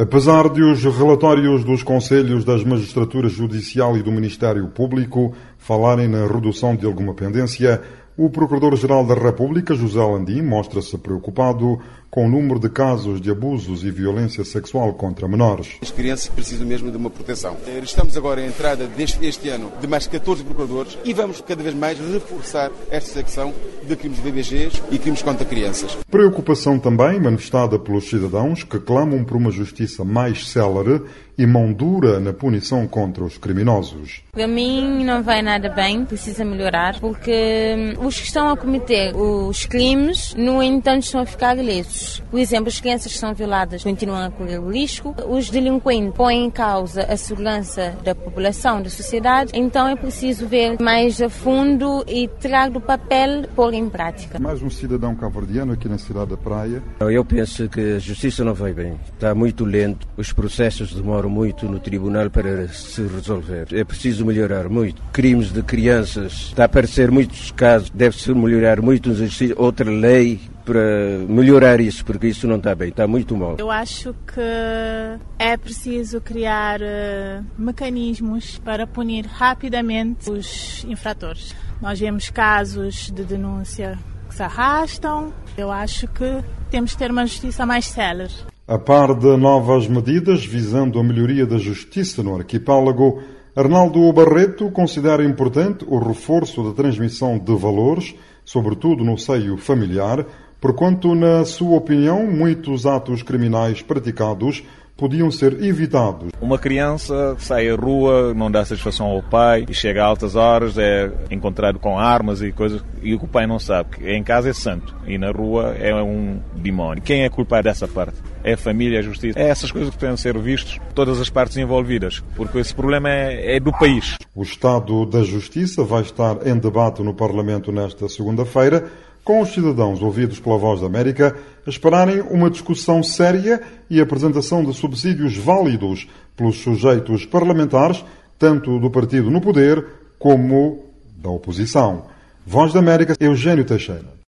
Apesar de os relatórios dos Conselhos das Magistraturas Judicial e do Ministério Público falarem na redução de alguma pendência, o Procurador-Geral da República, José Landim, mostra-se preocupado com o número de casos de abusos e violência sexual contra menores. As crianças precisam mesmo de uma proteção. Estamos agora em entrada deste este ano de mais 14 procuradores e vamos cada vez mais reforçar esta secção de crimes de BBGs e crimes contra crianças. Preocupação também manifestada pelos cidadãos que clamam por uma justiça mais célere e mão dura na punição contra os criminosos. Para mim não vai nada bem, precisa melhorar, porque hum, os que estão a cometer os crimes, no entanto, estão a ficar ilesos. Por exemplo, as crianças que são violadas continuam a correr risco, os delinquentes põem em causa a segurança da população, da sociedade, então é preciso ver mais a fundo e tirar do papel pôr em prática. Mais um cidadão cabo-verdiano aqui na cidade da Praia. Eu penso que a justiça não vai bem, está muito lento, os processos demoram muito no tribunal para se resolver. É preciso melhorar muito. Crimes de crianças, está a aparecer muitos casos, deve-se melhorar muito outra lei para melhorar isso, porque isso não está bem, está muito mal. Eu acho que é preciso criar uh, mecanismos para punir rapidamente os infratores. Nós vemos casos de denúncia que se arrastam. Eu acho que temos de ter uma justiça mais célere. A par de novas medidas visando a melhoria da justiça no arquipélago, Arnaldo Barreto considera importante o reforço da transmissão de valores, sobretudo no seio familiar, porquanto, na sua opinião, muitos atos criminais praticados podiam ser evitados. Uma criança sai à rua, não dá satisfação ao pai e chega a altas horas, é encontrado com armas e coisas e o pai não sabe. Em casa é santo e na rua é um demónio. Quem é culpado dessa parte? É a família, a justiça. É essas coisas que têm de ser vistas, todas as partes envolvidas, porque esse problema é, é do país. O Estado da Justiça vai estar em debate no Parlamento nesta segunda-feira com os cidadãos ouvidos pela Voz da América esperarem uma discussão séria e apresentação de subsídios válidos pelos sujeitos parlamentares, tanto do partido no poder como da oposição. Voz da América, Eugênio Teixeira.